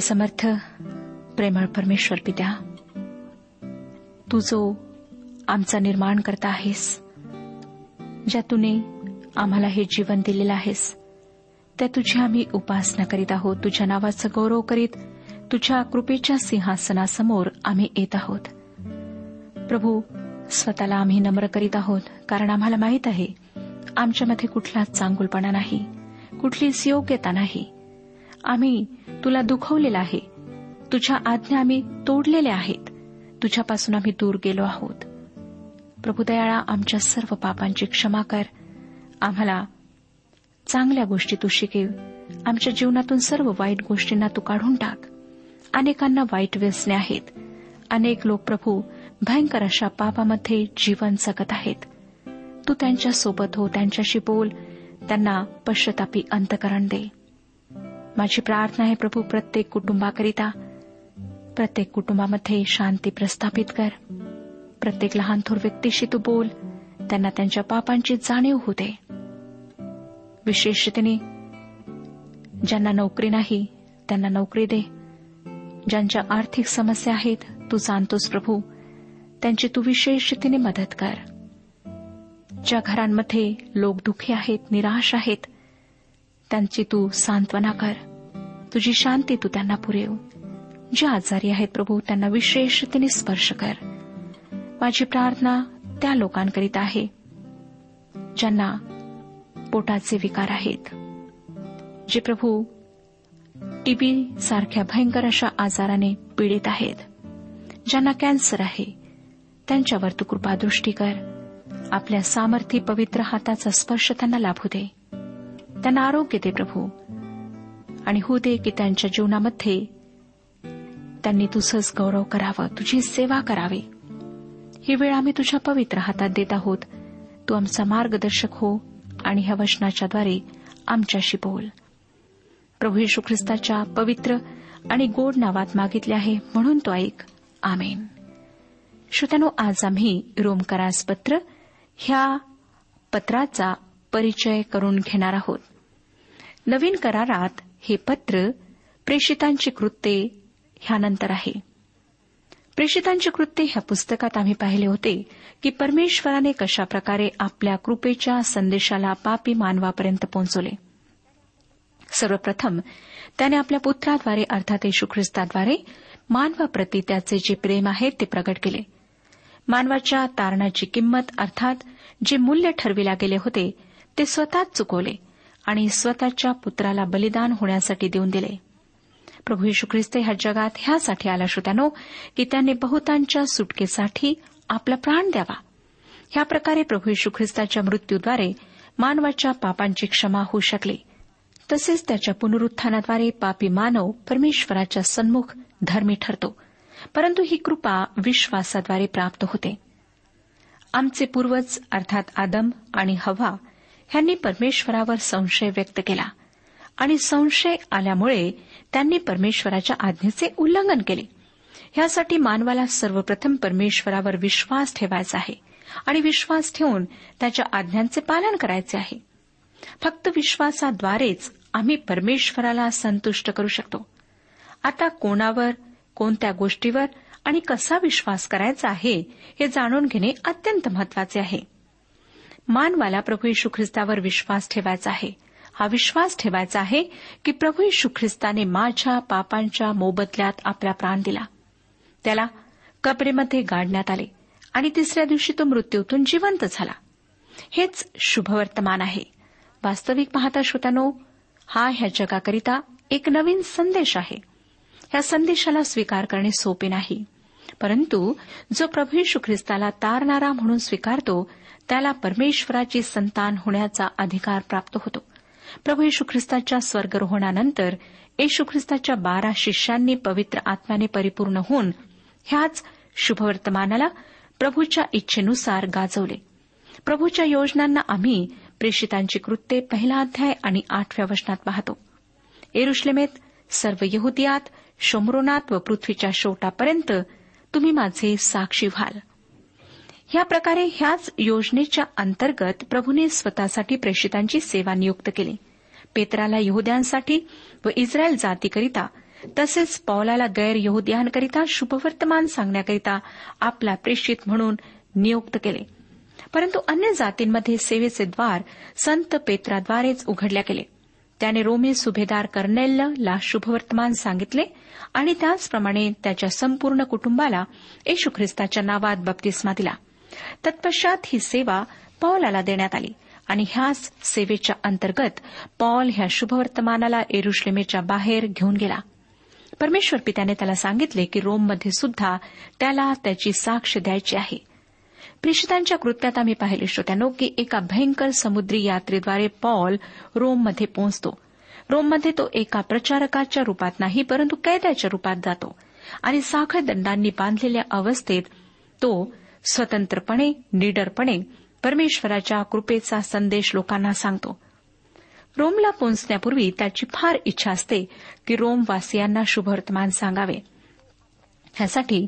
सर्वसमर्थ प्रेमळ परमेश्वर पित्या तू जो आमचा निर्माण करता आहेस ज्या तुने आम्हाला हे जीवन दिलेलं आहेस त्या तुझी आम्ही उपासना करीत आहोत तुझ्या नावाचं गौरव करीत तुझ्या कृपेच्या सिंहासनासमोर आम्ही येत आहोत. प्रभू स्वतःला आम्ही नम्र करीत आहोत कारण आम्हाला माहीत आहे आमच्यामध्ये कुठलाच चांगुलपणा नाही कुठलीच योग्यता नाही. आम्ही तुला दुखवलेलं आहे. तुझ्या आज्ञा आम्ही तोडलेल्या आहेत. तुझ्यापासून आम्ही दूर गेलो आहोत. प्रभुदयाळा आमच्या सर्व पापांची क्षमा कर. आम्हाला चांगल्या गोष्टी तू शिकेव. आमच्या जीवनातून सर्व वाईट गोष्टींना तू काढून टाक. अनेकांना वाईट व्यसने आहेत. अनेक लोक प्रभू भयंकर अशा पापामध्ये जीवन जगत आहेत. तू त्यांच्यासोबत हो त्यांच्याशी बोल. त्यांना पश्चतापी अंतकरण दे. माझी प्रार्थना आहे प्रभू प्रत्येक कुटुंबाकरिता प्रत्येक कुटुंबामध्ये शांती प्रस्थापित कर. प्रत्येक लहान थोर व्यक्तीशी तू बोल त्यांना त्यांच्या पापांची जाणीव होते विशेषतेने ज्यांना नोकरी नाही त्यांना नोकरी दे. ज्यांच्या आर्थिक समस्या आहेत तू जाणतोस प्रभू. त्यांची तू विशेषतेने मदत कर. ज्या घरांमध्ये लोक दुःखी आहेत निराश आहेत त्यांची तू सांत्वना कर. तुझी शांती तू त्यांना पुरेव जे आजारी आहेत प्रभू त्यांना विशेषतेने स्पर्श कर. माझी प्रार्थना त्या लोकांकरीत आहे ज्यांना पोटाचे विकार आहेत. जे प्रभू टीबी सारख्या भयंकर अशा आजाराने पीडित आहेत ज्यांना कॅन्सर आहे त्यांच्यावर तू कृपादृष्टी कर. आपल्या सामर्थ्य पवित्र हाताचा स्पर्श त्यांना लाभू दे. त्यांना आरोग्य दे प्रभू. आणि होऊ दे की त्यांच्या जीवनामध्ये त्यांनी तुझंच गौरव करावं तुझी सेवा करावी. ही वेळ आम्ही तुझ्या पवित्र हातात देत आहोत. तू आमचा मार्गदर्शक हो आणि ह्या वचनाच्याद्वारे आमच्याशी बोल. प्रभू येशू ख्रिस्ताच्या पवित्र आणि गोड नावात मागितले आहे म्हणून तो ऐक. आमेन. श्रोत्यानो आज आम्ही रोमकरास पत्र ह्या पत्राचा परिचय करून घेणार आहोत. नवीन करारात हे पत्र प्रेषितांची कृत्ये ह्यानंतर आहे. प्रेषितांची कृत्ये ह्या पुस्तकात आम्ही पाहिले होते की परमेश्वराने कशाप्रकारे आपल्या कृपेच्या संदेशाला पापी मानवापर्यंत पोहोचवले. सर्वप्रथम त्याने आपल्या पुत्राद्वारे अर्थात येशू ख्रिस्ताद्वारे मानवाप्रती त्याचे जे प्रेम आहे ते प्रगट केले. मानवाच्या तारणाची किंमत अर्थात जे मूल्य ठरविला गेले होते ते स्वतःच चुकवले. आणि स्वतःच्या पुत्राला बलिदान होण्यासाठी देऊन दिले. प्रभू यशू ख्रिस्त ह्या जगात ह्यासाठी आला श्रोत्यानो की त्याने बहुतांच्या सुटकेसाठी आपला प्राण द्यावा. ह्या प्रकारे प्रभू यशू ख्रिस्ताच्या मृत्यूद्वारे मानवाच्या पापांची क्षमा होऊ शकली. तसेच त्याच्या पुनरुत्थानाद्वारे पापी मानव परमेश्वराच्या सन्मुख धर्मी ठरतो परंतु ही कृपा विश्वासाद्वारे प्राप्त होते. आमचे पूर्वज अर्थात आदम आणि हवा ह्यांनी परमेश्वरावर संशय व्यक्त केला. आणि संशय आल्यामुळे त्यांनी परमेश्वराच्या आज्ञेचे उल्लंघन केले. ह्यासाठी मानवाला सर्वप्रथम परमेश्वरावर विश्वास ठेवायचा आहे आणि विश्वास ठेवून त्याच्या आज्ञांचे पालन करायचे आहे. फक्त विश्वासाद्वारेच आम्ही परमेश्वराला संतुष्ट करू शकतो. आता कोणावर कोणत्या गोष्टीवर आणि कसा विश्वास करायचा आहे हे जाणून घेणे अत्यंत महत्त्वाचे आहे. मानवाला प्रभू यशू ख्रिस्तावर विश्वास ठेवायचा आहे. हा विश्वास ठेवायचा आहे की प्रभू यशू ख्रिस्ताने माझ्या पापांच्या मोबदल्यात आपला प्राण दिला. त्याला कबरेमध्ये गाडण्यात आले आणि तिसऱ्या दिवशी तो मृत्यूतून जिवंत झाला. हेच शुभवर्तमान आहे. वास्तविक पाहता श्रोत्यानो हा ह्या जगाकरिता एक नवीन संदेश आहे. ह्या संदेशाला स्वीकार करणे सोपे नाही. परंतु जो प्रभू ख्रिस्ताला तारणारा म्हणून स्वीकारतो त्याला परमेश्वराची संतान होण्याचा अधिकार प्राप्त होतो. प्रभू येशू ख्रिस्ताच्या स्वर्गरोहणानंतर येशू ख्रिस्ताच्या बारा शिष्यांनी पवित्र आत्म्याने परिपूर्ण होऊन ह्याच शुभवर्तमानाला प्रभूच्या इच्छेनुसार गाजवले. प्रभूच्या योजनांना आम्ही प्रेषितांची कृत्ये पहिला अध्याय आणि आठव्या वचनात पाहतो. एरुश्लेमेत सर्व यहुदियात शोमरोनात व पृथ्वीच्या शेवटापर्यंत तुम्ही माझे साक्षी व्हाल. या प्रकारे ह्याच योजनेच्या अंतर्गत प्रभूने स्वतःसाठी प्रेषितांची सेवा नियुक्त केली. पेत्राला यहुद्यांसाठी व इस्रायल जातीकरिता तसेच पौलाला गैर यहुद्यांकरिता शुभवर्तमान सांगण्याकरिता आपला प्रेषित म्हणून नियुक्त केले. परंतु अन्य जातींमध्ये सेवेचे द्वार संत पेत्राद्वारेच उघडल्या गेले. त्याने रोमी सुभेदार कर्नेलला शुभवर्तमान सांगितले आणि त्याचप्रमाणे त्याच्या संपूर्ण कुटुंबाला येशू ख्रिस्ताच्या नावात बप्तिस्मा दिला. तत्पश्चात ही सेवा पॉलाला देण्यात आली. आणि ह्याच सेवेच्या अंतर्गत पॉल ह्या शुभवर्तमानाला एरुश्लेमेच्या बाहेर घेऊन गेला. परमेश्वर पित्याने त्याला सांगितले की रोममध्ये सुद्धा त्याला त्याची साक्ष द्यायची आहे. प्रेषितांच्या कृत्यात आम्ही पाहिले श्रोत्यानो की एका भयंकर समुद्री यात्रेद्वारे पॉल रोममध्ये पोहोचतो. रोममध्ये तो एका प्रचारकाच्या रूपात नाही परंतु कैद्याच्या रूपात जातो. आणि साखर दंडांनी बांधलेल्या अवस्थेत तो स्वतंत्रपणे निडरपणे परमेश्वराच्या कृपेचा संदेश लोकांना सांगतो. रोमला पोहोचण्यापूर्वी त्याची फार इच्छा असते की रोमवासियांना शुभवर्तमान सांगावे. ह्यासाठी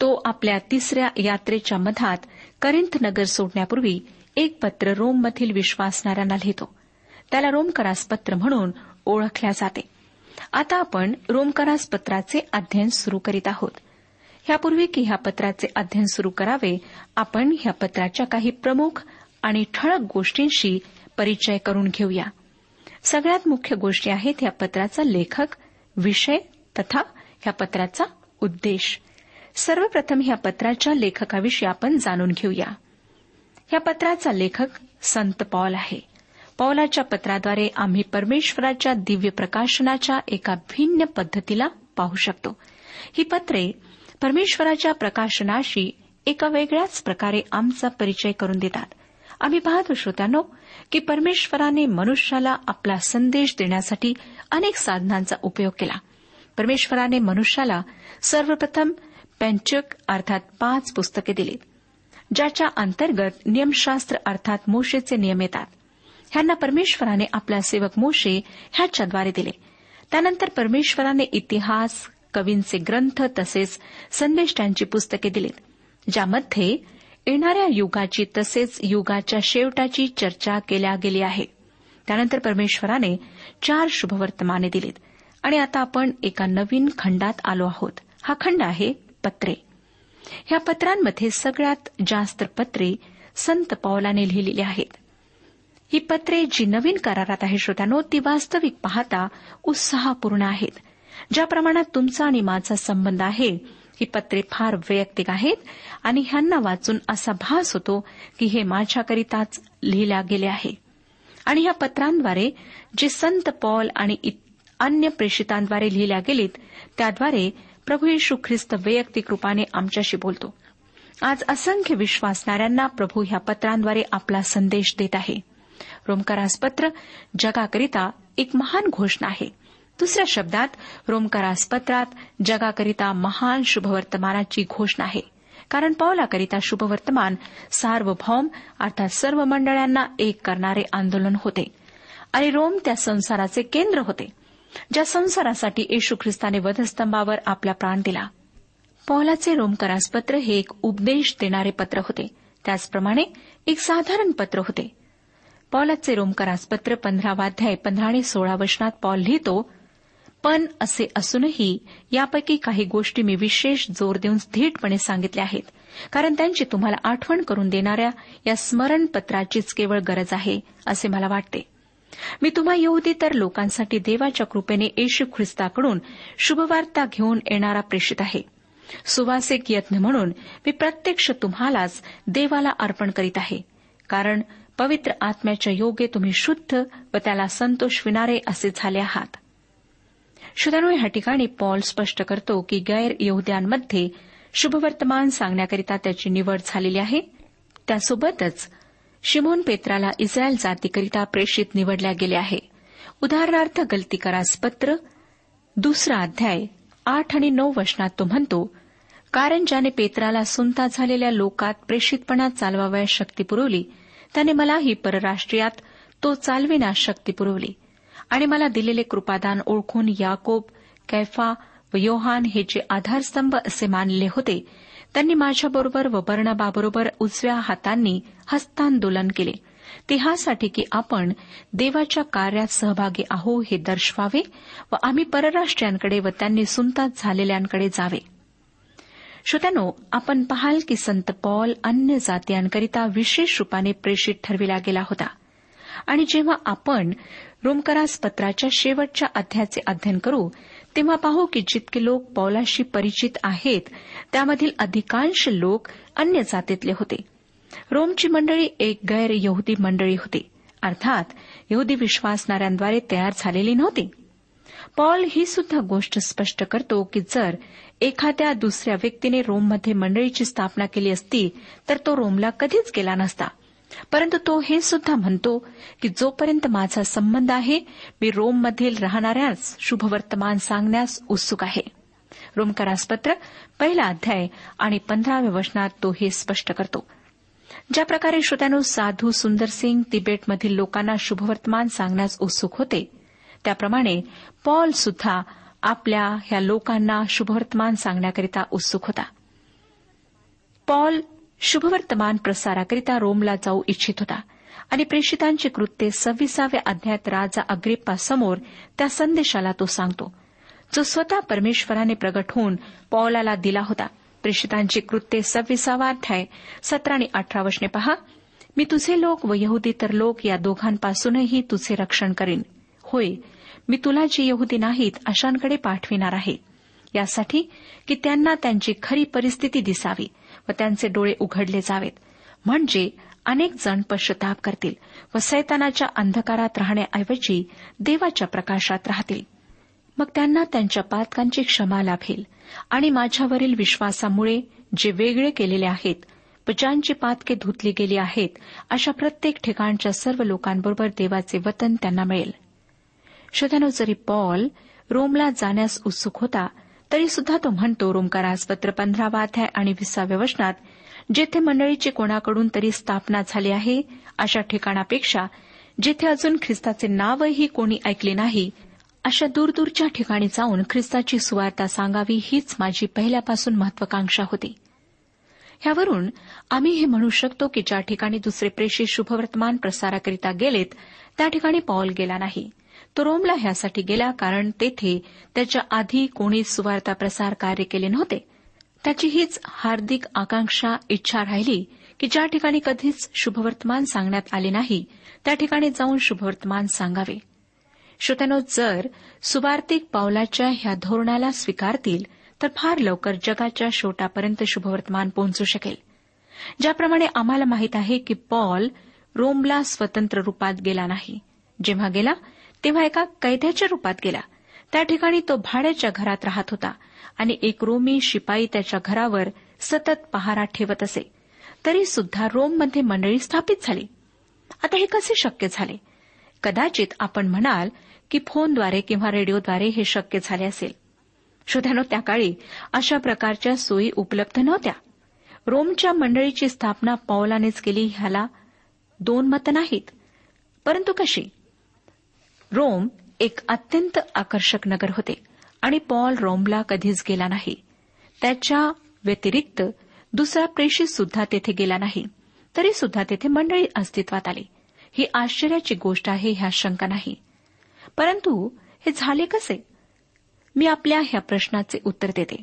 तो आपल्या तिसऱ्या यात्रेच्या मधात करिंथ नगर सोडण्यापूर्वी एक पत्र रोममधील विश्वासणाऱ्यांना लिहितो. त्याला रोमकरास पत्र म्हणून ओळखल्या जाते. आता आपण रोमकरास पत्राचे अध्ययन सुरू करीत आहोत. ह्यापूर्वी की ह्या पत्राचे अध्ययन सुरू करावे आपण ह्या पत्राच्या काही प्रमुख आणि ठळक गोष्टींशी परिचय करून घेऊया. सगळ्यात मुख्य गोष्टी आहेत या पत्राचा लेखक विषय तथा ह्या पत्राचा उद्देश. सर्वप्रथम ह्या पत्राच्या लेखकाविषयी आपण जाणून घेऊया. ह्या पत्राचा लेखक संत पॉल आहे. पौलाच्या पत्राद्वारे आम्ही परमेश्वराच्या दिव्य प्रकाशनाच्या एका भिन्न पद्धतीला पाहू शकतो. ही पत्रे परमेश्वराच्या प्रकाशनाशी एका वेगळ्याच प्रकारे आमचा परिचय करून देतात. आम्ही पाहतो श्रोत्यानो की परमेश्वराने मनुष्याला आपला संदेश देण्यासाठी अनेक साधनांचा उपयोग केला. परमेश्वराने मनुष्याला सर्वप्रथम पेंचक अर्थात पाच पुस्तके दिली ज्याच्या अंतर्गत नियमशास्त्र अर्थात मोशेचे नियम येतात. ह्यांना परमेश्वराने आपला सेवक मोशे ह्याच्याद्वारे दिले. त्यानंतर परमेश्वराने इतिहास कवींचे ग्रंथ तसेच संदेष्टांची पुस्तके दिलीत ज्यामध्ये येणाऱ्या युगाची तसेच युगाच्या शेवटाची चर्चा केल्या गेली आहे. त्यानंतर परमेश्वराने चार शुभवर्तमाने दिलीत आणि आता आपण एका नवीन खंडात आलो आहोत. हा खंड आहे पत्रे. ह्या पत्रांमध्ये सगळ्यात जास्त पत्रे संत पौलाने लिहिलेली आहेत. ही पत्रे जी नवीन करारात आहे श्रोत्यानो ती वास्तविक पाहता उत्साहपूर्ण आहेत. ज्या प्रमाणात तुमचा आणि माझा संबंध आहे ही पत्रे फार वैयक्तिक आहेत आणि ह्यांना वाचून असा भास होतो की हे माझ्याकरिताच लिहिल्या गेले आहे. आणि ह्या पत्रांद्वारे जे संत पॉल आणि अन्य प्रेषितांद्वारे लिहिल्या गेलीत त्याद्वारे प्रभू येशू ख्रिस्त वैयक्तिक रूपाने आमच्याशी बोलतो. आज असंख्य विश्वासणाऱ्यांना प्रभू ह्या पत्रांद्वारे आपला संदेश देत आहे. रोमकारास पत्र जगाकरिता एक महान घोषणा आहे. दुसऱ्या शब्दात रोमकारास पत्रात जगाकरिता महान शुभवर्तमानाची घोषणा आहे. कारण पौलाकरिता शुभवर्तमान सार्वभौम अर्थात सर्व मंडळांना एक करणारे आंदोलन होते. आणि रोम त्या संसाराचे केंद्र होते ज्या संसारासाठी येशू ख्रिस्ताने वधस्तंभावर आपला प्राण दिला. पौलाचे रोमकरास पत्र हे एक उपदेश देणारे पत्र होते. त्याचप्रमाणे एक साधारण पत्र होते. पौलाचे रोमकरास पत्र पंधरावाध्याय पंधरा आणि सोळा वचनात पॉल लिहितो पण असे असूनही यापैकी काही गोष्टी मी विशेष जोर देऊन थेटपणे सांगितल्या आहेत. कारण त्यांची तुम्हाला आठवण करून देणाऱ्या या स्मरणपत्राचीच केवळ गरज आहे असे मला वाटते. मी तुम्हा येऊदी तर लोकांसाठी देवाच्या कृपेने येशू ख्रिस्ताकडून शुभवार्ता घेऊन येणारा प्रेषित आहे. सुवासिक यत्न म्हणून मी प्रत्यक्ष तुम्हालाच देवाला अर्पण करीत आहे. कारण पवित्र आत्म्याच्या योगे तुम्ही शुद्ध व त्याला संतोष विणारे असे झाले आहात. श्रोत्यानो या ठिकाणी पॉल स्पष्ट करतो की गैर यहद्यांमध्ये शुभवर्तमान सांगण्याकरिता त्याची निवड झालेली आहे. त्यासोबतच शिमोन पेत्राला इस्रायल जातीकरिता प्रेषित निवडल्या गेले आहे. उदाहरणार्थ गलतीकरास पत्र दुसरा अध्याय आठ आणि नऊ वचनात तो म्हणतो कारण ज्याने पेत्राला सुनता झालेल्या लोकात प्रेषितपणा चालवावयास शक्ती पुरवली त्याने मलाही परराष्ट्रीयात तो चालविण्यास शक्ती पुरवली. आणि मला दिलेले कृपादान ओळखून याकोब कैफा व योहान हे जे आधारस्तंभ असे मानले होते त्यांनी माझ्याबरोबर व बर्णबाबरोबर उजव्या हातांनी हस्तांदोलन केले. ते ह्यासाठी की आपण देवाच्या कार्यात सहभागी आहो हे दर्शवावे व आम्ही परराष्ट्रीयांकडे व त्यांनी सुनतात झालेल्यांकडे जावे. श्रोत्यानो आपण पाहाल की संत पॉल अन्य जातीयांकरिता विशेष रूपाने प्रेषित ठरविला गेला होता. आणि जेव्हा आपण रोमकरास पत्राच्या शेवटच्या अध्यायाचे अध्ययन करू तेव्हा पाहू की जितके लोक पौलाशी परिचित आहेत त्यामधील अधिकांश लोक अन्य जातीतले होते. रोमची मंडळी एक गैर यहुदी मंडळी होती. अर्थात यहुदी विश्वासणाऱ्यांद्वारे तयार झालेली नव्हती. पॉल ही सुद्धा गोष्ट स्पष्ट करतो की जर एखाद्या दुसऱ्या व्यक्तीने रोममध्ये मंडळीची स्थापना केली असती तर तो रोमला कधीच गेला नसता. परंतु तो हे सुद्धा म्हणतो की जोपर्यंत माझा संबंध आहे मी रोममधील राहणाऱ्याच शुभवर्तमान सांगण्यास उत्सुक आहे. रोमकरासपत्र पहिला अध्याय आणि पंधराव्या वचनात तो हे स्पष्ट करतो. ज्या प्रकारे श्रोत्यानो साधू सुंदर सिंग तिबेटमधील लोकांना शुभवर्तमान सांगण्यास उत्सुक होते त्याप्रमाणे पॉल सुद्धा आपल्या ह्या लोकांना शुभवर्तमान सांगण्याकरिता उत्सुक होता. पॉल शुभवर्तमान प्रसाराकरिता रोमला जाऊ इच्छित होता. आणि प्रेषितांची कृत्ये सव्वीसाव्या अध्यायात राजा अग्रिप्पासमोर त्या संदेशाला तो सांगतो. जो स्वतः परमेश्वराने प्रगट होऊन पौलाला दिला होता. प्रेषितांची कृत्ये सव्वीसावा अध्याय सतरा आणि अठरा वशने पहा. मी तुझे लोक व यहुदी तर लोक या दोघांपासूनही तुझे रक्षण करीन. होय मी तुला जी यहुदी नाहीत अशांकडे पाठविणार आहे. यासाठी की त्यांना त्यांची खरी परिस्थिती दिसावी. व त्यांचे डोळे उघडले जावेत. म्हणजे अनेक जण पश्चाताप करतील व सैतानाच्या अंधकारात राहण्याऐवजी देवाच्या प्रकाशात राहतील. मग त्यांना त्यांच्या पातकांची क्षमा लाभेल आणि माझ्यावरील विश्वासामुळे जे वेगळे केलेले आहेत व ज्यांची पातके धुतली गेली आहेत अशा प्रत्येक ठिकाणच्या सर्व लोकांबरोबर देवाचे वतन त्यांना मिळेल. श्रोत्यानो जरी पॉल रोमला जाण्यास उत्सुक होता तरी सुद्धा तो म्हणतो रोमकारासपत्र पंधरावा अध्याय आणि विसाव्या वचनात जेथे मंडळीची कोणाकडून तरी स्थापना झाली आहे अशा ठिकाणापेक्षा जिथे अजून ख्रिस्ताचे नावही कोणी ऐकले नाही अशा दूरदूरच्या ठिकाणी जाऊन ख्रिस्ताची सुवार्ता सांगावी हीच माझी पहिल्यापासून महत्वाकांक्षा होती. ह्यावरून आम्ही हे म्हणू शकतो की ज्या ठिकाणी दुसरे प्रेषित शुभवर्तमान प्रसाराकरिता गेलेत त्या ठिकाणी पॉल गेला नाही. तो रोमला ह्यासाठी गेला कारण तेथे त्याच्या आधी कोणी सुवार्ता प्रसार कार्य केले नव्हते. त्याची हीच हार्दिक आकांक्षा इच्छा राहिली की ज्या ठिकाणी कधीच शुभवर्तमान सांगण्यात आले नाही त्या ठिकाणी जाऊन शुभवर्तमान सांगावे. श्रोत्यानो जर सुवार्तिक पावलाच्या ह्या धोरणाला स्वीकारतील तर फार लवकर जगाच्या शेवटापर्यंत शुभवर्तमान पोहोचू शकेल. ज्याप्रमाणे आम्हाला माहीत आहे की पॉल रोमला स्वतंत्र रुपात गेला नाही. जेव्हा गेला तेव्हा एका कैद्याच्या रुपात गेला. त्या ठिकाणी तो भाड्याच्या घरात राहत होता आणि एक रोमी शिपाई त्याच्या घरावर सतत पहारा ठेवत असे. तरी सुद्धा रोममध्ये मंडळी स्थापित झाली. आता हे कसे शक्य झाले? कदाचित आपण म्हणाल की फोनद्वारे किंवा रेडिओद्वारे हे शक्य झाले असेल. श्रोत्यानो त्या काळी अशा प्रकारच्या सोयी उपलब्ध नव्हत्या. रोमच्या मंडळीची स्थापना पौलानेच केली ह्याला दोन मतं नाहीत. परंतु कशी? रोम एक अत्यंत आकर्षक नगर होते आणि पॉल रोमला कधीच गेला नाही. त्याच्या व्यतिरिक्त दुसरा प्रेषित सुद्धा तेथे गेला नाही. तरी सुद्धा तेथे मंडळी अस्तित्वात आली. ही आश्चर्याची गोष्ट आहे ह्या शंका नाही. परंतु हे झाले कसे? मी आपल्या ह्या प्रश्नाचे उत्तर देते.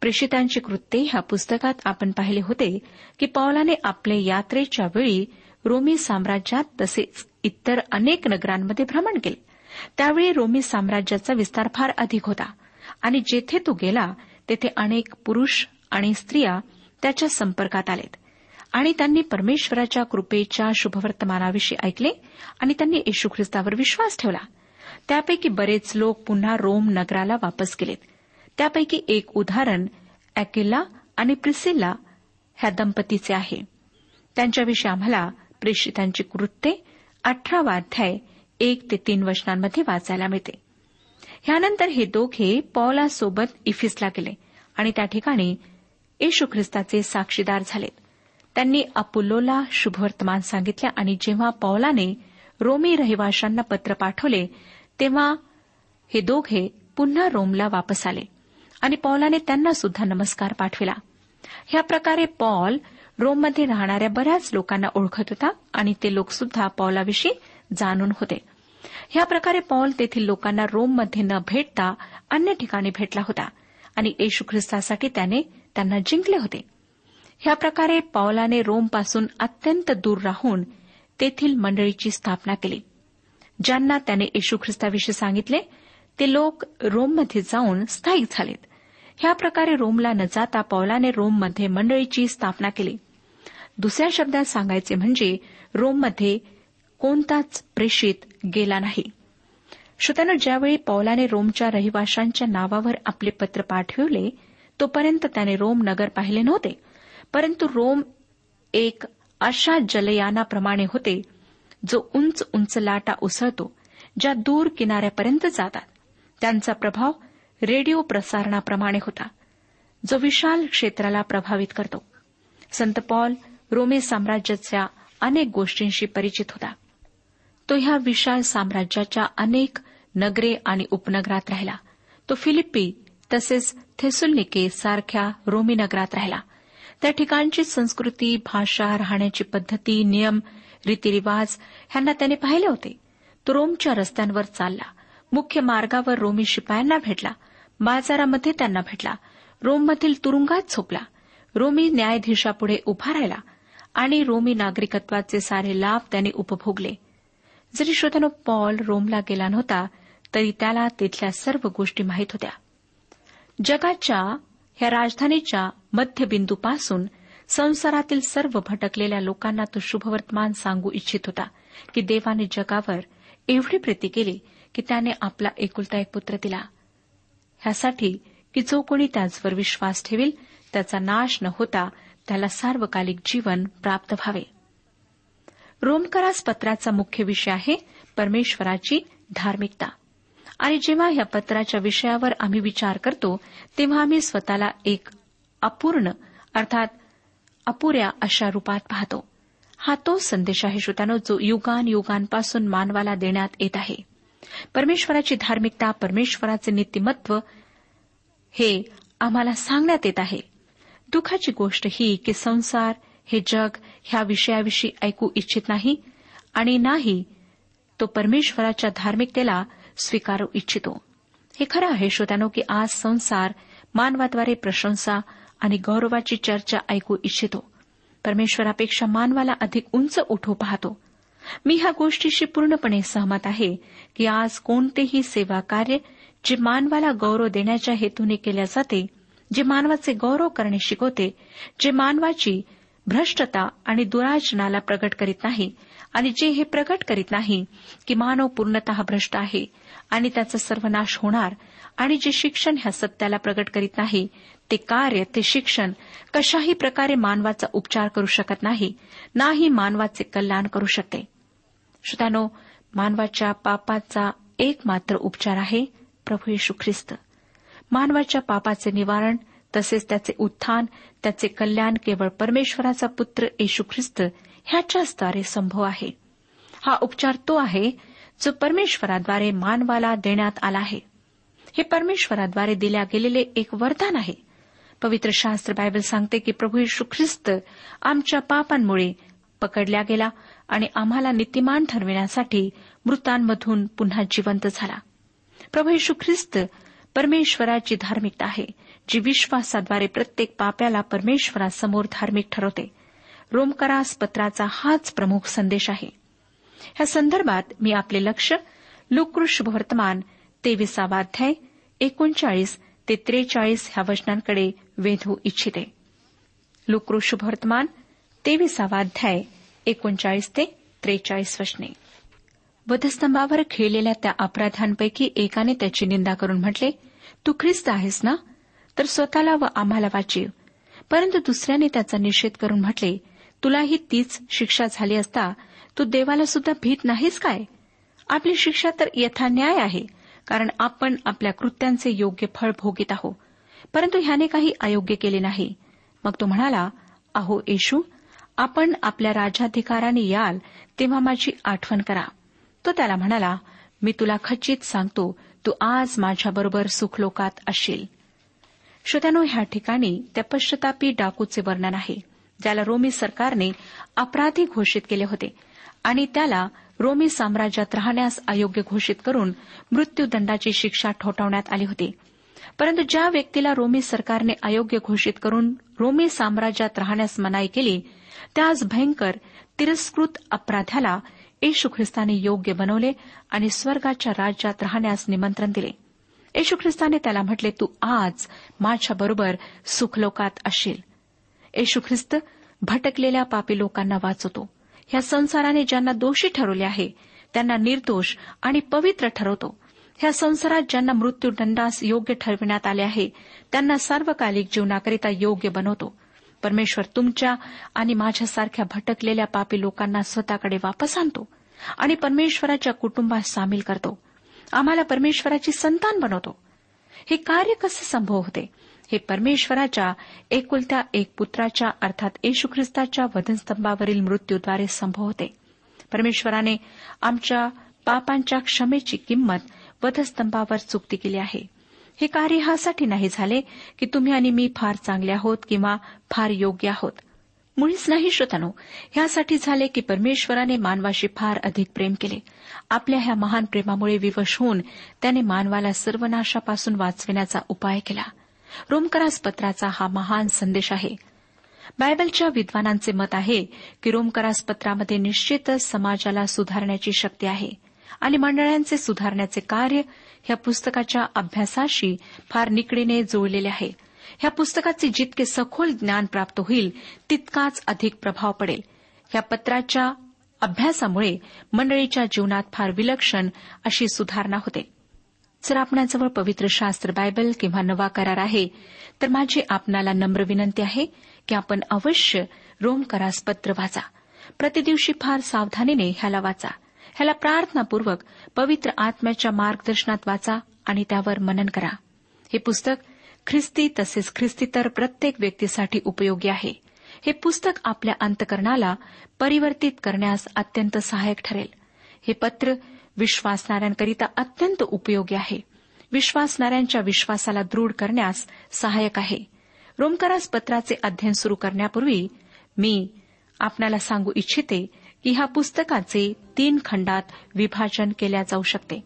प्रेषितांची कृत्ये ह्या पुस्तकात आपण पाहिले होते की पौलाने आपले यात्रेच्या वेळी रोमी साम्राज्यात तसेच इतर अनेक नगरांमध्ये भ्रमण केले. त्यावेळी रोमी साम्राज्याचा विस्तार फार अधिक होता आणि जेथे तो गेला तेथे अनेक पुरुष आणि स्त्रिया त्याच्या संपर्कात आलेत आणि त्यांनी परमेश्वराच्या कृपेच्या शुभवर्तमानाविषयी ऐकले आणि त्यांनी येशू ख्रिस्तावर विश्वास ठेवला. त्यापैकी बरेच लोक पुन्हा रोम नगराला वापस गेलेत. त्यापैकी एक उदाहरण अॅकिल्ला आणि प्रिसिल्ला ह्या दंपतीचे आहे. त्यांच्याविषयी आम्हाला प्रेषितांची कृत्ये अठरावा अध्याय एक ते तीन वचनांमध्ये वाचायला मिळते. ह्यानंतर हे दोघे पॉलासोबत इफिसला गेले आणि त्या ठिकाणी येशू ख्रिस्ताचे साक्षीदार झाले त्यांनी अपुल्लोला शुभवर्तमान सांगितले आणि जेव्हा पौलाने रोमी रहिवाशांना पत्र पाठवले तेव्हा हे दोघे पुन्हा रोमला वापस आले आणि पौलाने त्यांना सुद्धा नमस्कार पाठविला. ह्या प्रकारे पॉल रोममध्ये राहणाऱ्या बऱ्याच लोकांना ओळखत होता आणि ते लोक सुद्धा पौलाविषयी जाणून होते. ह्या प्रकारे पॉल तेथील लोकांना रोममध्ये न भेटता अन्य ठिकाणी भेटला होता आणि येशू ख्रिस्तासाठी त्याने त्यांना जिंकले होते. ह्या प्रकारे पॉलाने रोमपासून अत्यंत दूर राहून तेथील मंडळीची स्थापना केली. ज्यांना त्याने येशू ख्रिस्ताविषयी सांगितले ते लोक रोममध्ये जाऊन स्थायिक झालेत. ह्या प्रकारे रोमला न जाता पौलाने रोममध्ये मंडळीची स्थापना केली. दुसऱ्या शब्दात सांगायचे म्हणजे रोममध्ये कोणताच प्रेषित गेला नाही. श्रोत्यानं ज्यावेळी पौलाने रोमच्या रहिवाशांच्या नावावर आपले पत्र पाठविले तोपर्यंत त्याने रोम नगर पाहिले नव्हते. परंतु रोम एक अशा जलयानाप्रमाणे होते जो उंच उंच लाटा उसळतो ज्या दूर किनाऱ्यापर्यंत जातात. त्यांचा प्रभाव रेडिओ प्रसारणाप्रमाणे होता जो विशाल क्षेत्राला प्रभावित करतो. संत पॉल रोमे साम्राज्याच्या अनेक गोष्टींशी परिचित होता. तो ह्या विशाल साम्राज्याच्या अनेक नगरे आणि उपनगरात राहिला. तो फिलिप्पी तसेच थेसुल्निके सारख्या रोमी नगरात राहिला. त्या ठिकाणची संस्कृती भाषा राहण्याची पद्धती नियम रीतिरिवाज ह्यांना त्याने पाहिले होते. तो रोमच्या रस्त्यांवर चालला. मुख्य मार्गावर रोमी शिपायांना भेटला. बाजारामध्ये त्यांना भेटला. रोममधील तुरुंगात झोपला. रोमी न्यायाधीशापुढे उभा राहिला. आणि रोमी नागरिकत्वाचे सारे लाभ त्याने उपभोगले. जरी श्रोत्यानो पॉल रोमला गेला नव्हता तरी त्याला तिथल्या सर्व गोष्टी माहीत होत्या. जगाच्या ह्या राजधानीच्या मध्यबिंदूपासून संसारातील सर्व भटकलेल्या लोकांना तो शुभवर्तमान सांगू इच्छित होता की देवाने जगावर एवढी प्रीती केली की त्याने आपला एकुलता एक पुत्र दिला. ह्यासाठी की जो कोणी त्याचवर विश्वास ठेवील त्याचा नाश न होता त्याला सार्वकालिक जीवन प्राप्त व्हावे. रोमकरास पत्राचा मुख्य विषय आहे परमेश्वराची धार्मिकता. आणि जेव्हा या पत्राच्या विषयावर आम्ही विचार करतो तेव्हा आम्ही स्वतःला एक अपूर्ण अर्थात अपुऱ्या अशा रूपात पाहतो. हा तो संदेश आहे श्रोतानो जो युगान युगांपासून मानवाला देण्यात येत आहे. परमेश्वराची धार्मिकता परमेश्वराचे नीतिमत्व हे आम्हाला सांगण्यात येत आहे. दुःखाची गोष्ट ही की संसार हे जग ह्या विषयाविषयी ऐकू इच्छित नाही आणि नाही तो परमेश्वराच्या धार्मिकतेला स्वीकारू इच्छितो. हे खरं आहे श्रोत्यानो की आज संसार मानवाद्वारे प्रशंसा आणि गौरवाची चर्चा ऐकू इच्छितो. परमेश्वरापेक्षा मानवाला अधिक उंच उठू पाहतो. मी ह्या गोष्टीशी पूर्णपणे सहमत आहे की आज कोणतेही सेवा कार्य जे मानवाला गौरव देण्याच्या हेतूने केल्या जाते जे मानवाचे गौरव करणे शिकवते जे मानवाची भ्रष्टता आणि दुराचनाला प्रगट करीत नाही आणि जे हे प्रगट करीत नाही की मानव पूर्णतः भ्रष्ट आहे आणि त्याचा सर्वनाश होणार आणि जे शिक्षण ह्या सत्याला प्रगट करीत नाही ते कार्य ते शिक्षण कशाही प्रकारे मानवाचा उपचार करू शकत नाही नाही मानवाचे कल्याण करू शकते. श्रोतानो मानवाच्या पापाचा एकमात्र उपचार आहे प्रभू येशू ख्रिस्त. मानवाच्या पापाचे निवारण तसेच त्याचे उत्थान त्याचे कल्याण केवळ परमेश्वराचा पुत्र येशू ख्रिस्त ह्याच्याचद्वारे संभव आहे. हा उपचार तो आहे जो परमेश्वराद्वारे मानवाला देण्यात आला आहे. हे परमेश्वराद्वारे दिल्या गेलेले एक वरदान आहे. पवित्र शास्त्र बायबल सांगते की प्रभू येशू ख्रिस्त आमच्या पापांमुळे पकडल्या गेला आणि आम्हाला नीतिमान ठरविण्यासाठी मृतांमधून पुन्हा जिवंत झाला. प्रभू येशू ख्रिस्त परमेश्वराची धार्मिकता आहे जी विश्वासाद्वारे प्रत्येक पाप्याला परमेश्वरासमोर धार्मिक ठरवते. रोमकरास पत्राचा हाच प्रमुख संदेश आहे. ह्या संदर्भात मी आपले लक्ष लुकृष वर्तमान तेविसावाध्याय एकोणचाळीस ते त्रेचाळीस ह्या वचनांकडे वेधू इच्छिते. लुकृष वर्तमान तेविसावाध्याय एकोणचाळीस ते त्रेचाळीस वचने. वधस्तंभावर खेळलेल्या त्या अपराधांपैकी एकाने त्याची निंदा करून म्हटले तू ख्रिस्त आहेस ना? तर स्वतःला व आम्हाला वाचीव. परंतु दुसऱ्याने त्याचा निषेध करून म्हटले तुलाही तीच शिक्षा झाली असता तू देवाला सुद्धा भीत नाहीस काय? आपली शिक्षा तर यथान्याय आहे कारण आपण आपल्या कृत्यांचे योग्य फळ भोगीत आहोत. परंतु ह्याने काही अयोग्य केले नाही. मग तो म्हणाला अहो येशू आपण आपल्या राजाधिकाराने याल तेव्हा माझी आठवण करा. तो त्याला म्हणाला मी तुला खचित सांगतो तू आज माझ्याबरोबर सुखलोकात असशील श्रोत्यानो ह्या ठिकाणी त्या पश्चतापी डाकूचे वर्णन आहे ज्याला रोमी सरकारने अपराधी घोषित केले होते आणि त्याला रोमी साम्राज्यात राहण्यास अयोग्य घोषित करून मृत्यूदंडाची शिक्षा ठोठावण्यात आली होती. परंतु ज्या व्यक्तीला रोमी सरकारने अयोग्य घोषित करून रोमी साम्राज्यात राहण्यास मनाई केली त्याच भयंकर तिरस्कृत अपराध्याला येशू ख्रिस्ताने योग्य बनवले आणि स्वर्गाच्या राज्यात राहण्यास निमंत्रण दिले. येशू ख्रिस्ताने त्याला म्हटले तू आज माझ्याबरोबर सुखलोकात असशील येशू ख्रिस्त भटकलेल्या पापी लोकांना वाचवतो. ह्या संसाराने ज्यांना दोषी ठरवले आहे त्यांना निर्दोष आणि पवित्र ठरवतो. ह्या संसारात ज्यांना मृत्यूदंडास योग्य ठरविण्यात आले आहे त्यांना सार्वकालिक जीवनाकरिता योग्य बनवतो. परमेश्वर तुमच्या आणि माझ्यासारख्या भटकलेल्या पापी लोकांना स्वतःकडे वापस आणतो आणि परमेश्वराच्या कुटुंबात सामील करतो. आम्हाला परमेश्वराची संतान बनवतो. हे कार्य कसे संभव होते? हे परमेश्वराच्या एकुलत्या एक पुत्राच्या अर्थात येशू ख्रिस्ताच्या वधनस्तंभावरील मृत्यूद्वारे संभव होते. परमेश्वराने आमच्या पापांच्या क्षमेची किंमत वधस्तंभावर चुकती केली आहे. हे कार्य ह्यासाठी नाही झाले की तुम्ही आणि मी फार चांगले आहोत किंवा फार योग्य आहोत. मुळीच नाही श्रोतानो. ह्यासाठी झाले की परमेश्वराने मानवाशी फार अधिक प्रेम केले. आपल्या ह्या महान प्रेमामुळे विवश होऊन त्याने मानवाला सर्वनाशापासून वाचविण्याचा उपाय केला. रोमकरास पत्राचा हा महान संदेश आहे. बायबलच्या विद्वानांचे मत आहे की रोमकरास पत्रामध्ये निश्चितच समाजाला सुधारण्याची शक्ती आहे. आणि मंडळांचे सुधारण्याचे कार्य ह्या पुस्तकाच्या अभ्यासाशी फार निकडीने जुळलेले आहे. ह्या पुस्तकाचे जितके सखोल ज्ञान प्राप्त होईल तितकाच अधिक प्रभाव पडेल. ह्या पत्राच्या अभ्यासामुळे मंडळीच्या जीवनात फार विलक्षण अशी सुधारणा होते. जर आपणाजवळ पवित्र शास्त्र बायबल किंवा नवा करार आहे तर माझी आपणाला नम्र विनंती आहे की आपण अवश्य रोम करास पत्र वाचा. प्रतिदिवशी फार सावधानीने ह्याला वाचा. ह्याला प्रार्थनापूर्वक पवित्र आत्म्याच्या मार्गदर्शनात वाचा आणि त्यावर मनन करा. हे पुस्तक ख्रिस्ती तसेच ख्रिस्तीतर प्रत्येक व्यक्तीसाठी उपयोगी आहे. हे पुस्तक आपल्या अंतकरणाला परिवर्तित करण्यास अत्यंत सहाय्यक ठरेल. हे पत्र विश्वासणाऱ्यांकरिता अत्यंत उपयोगी आहे. विश्वासणाऱ्यांच्या विश्वासाला दृढ करण्यास सहाय्यक आहे. रोमकारास पत्राचे अध्ययन सुरू करण्यापूर्वी मी आपणाला सांगू इच्छिते ह्या पुस्तकाचे तीन खंडात विभाजन केल्या जाऊ शकते.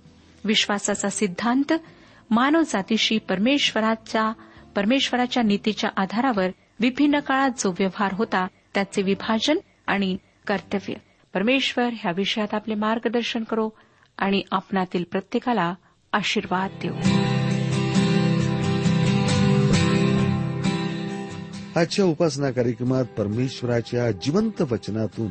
विश्वासाचा सिद्धांत मानवजातीशी परमेश्वराच्या परमेश्वराच्या नीतीच्या आधारावर विभिन्न काळात जो व्यवहार होता त्याचे विभाजन आणि कर्तव्य. परमेश्वर ह्या विषयात आपले मार्गदर्शन करो आणि आपणातील प्रत्येकाला आशीर्वाद देऊ. आजच्या उपासना कार्यक्रमात परमेश्वराच्या जिवंत वचनातून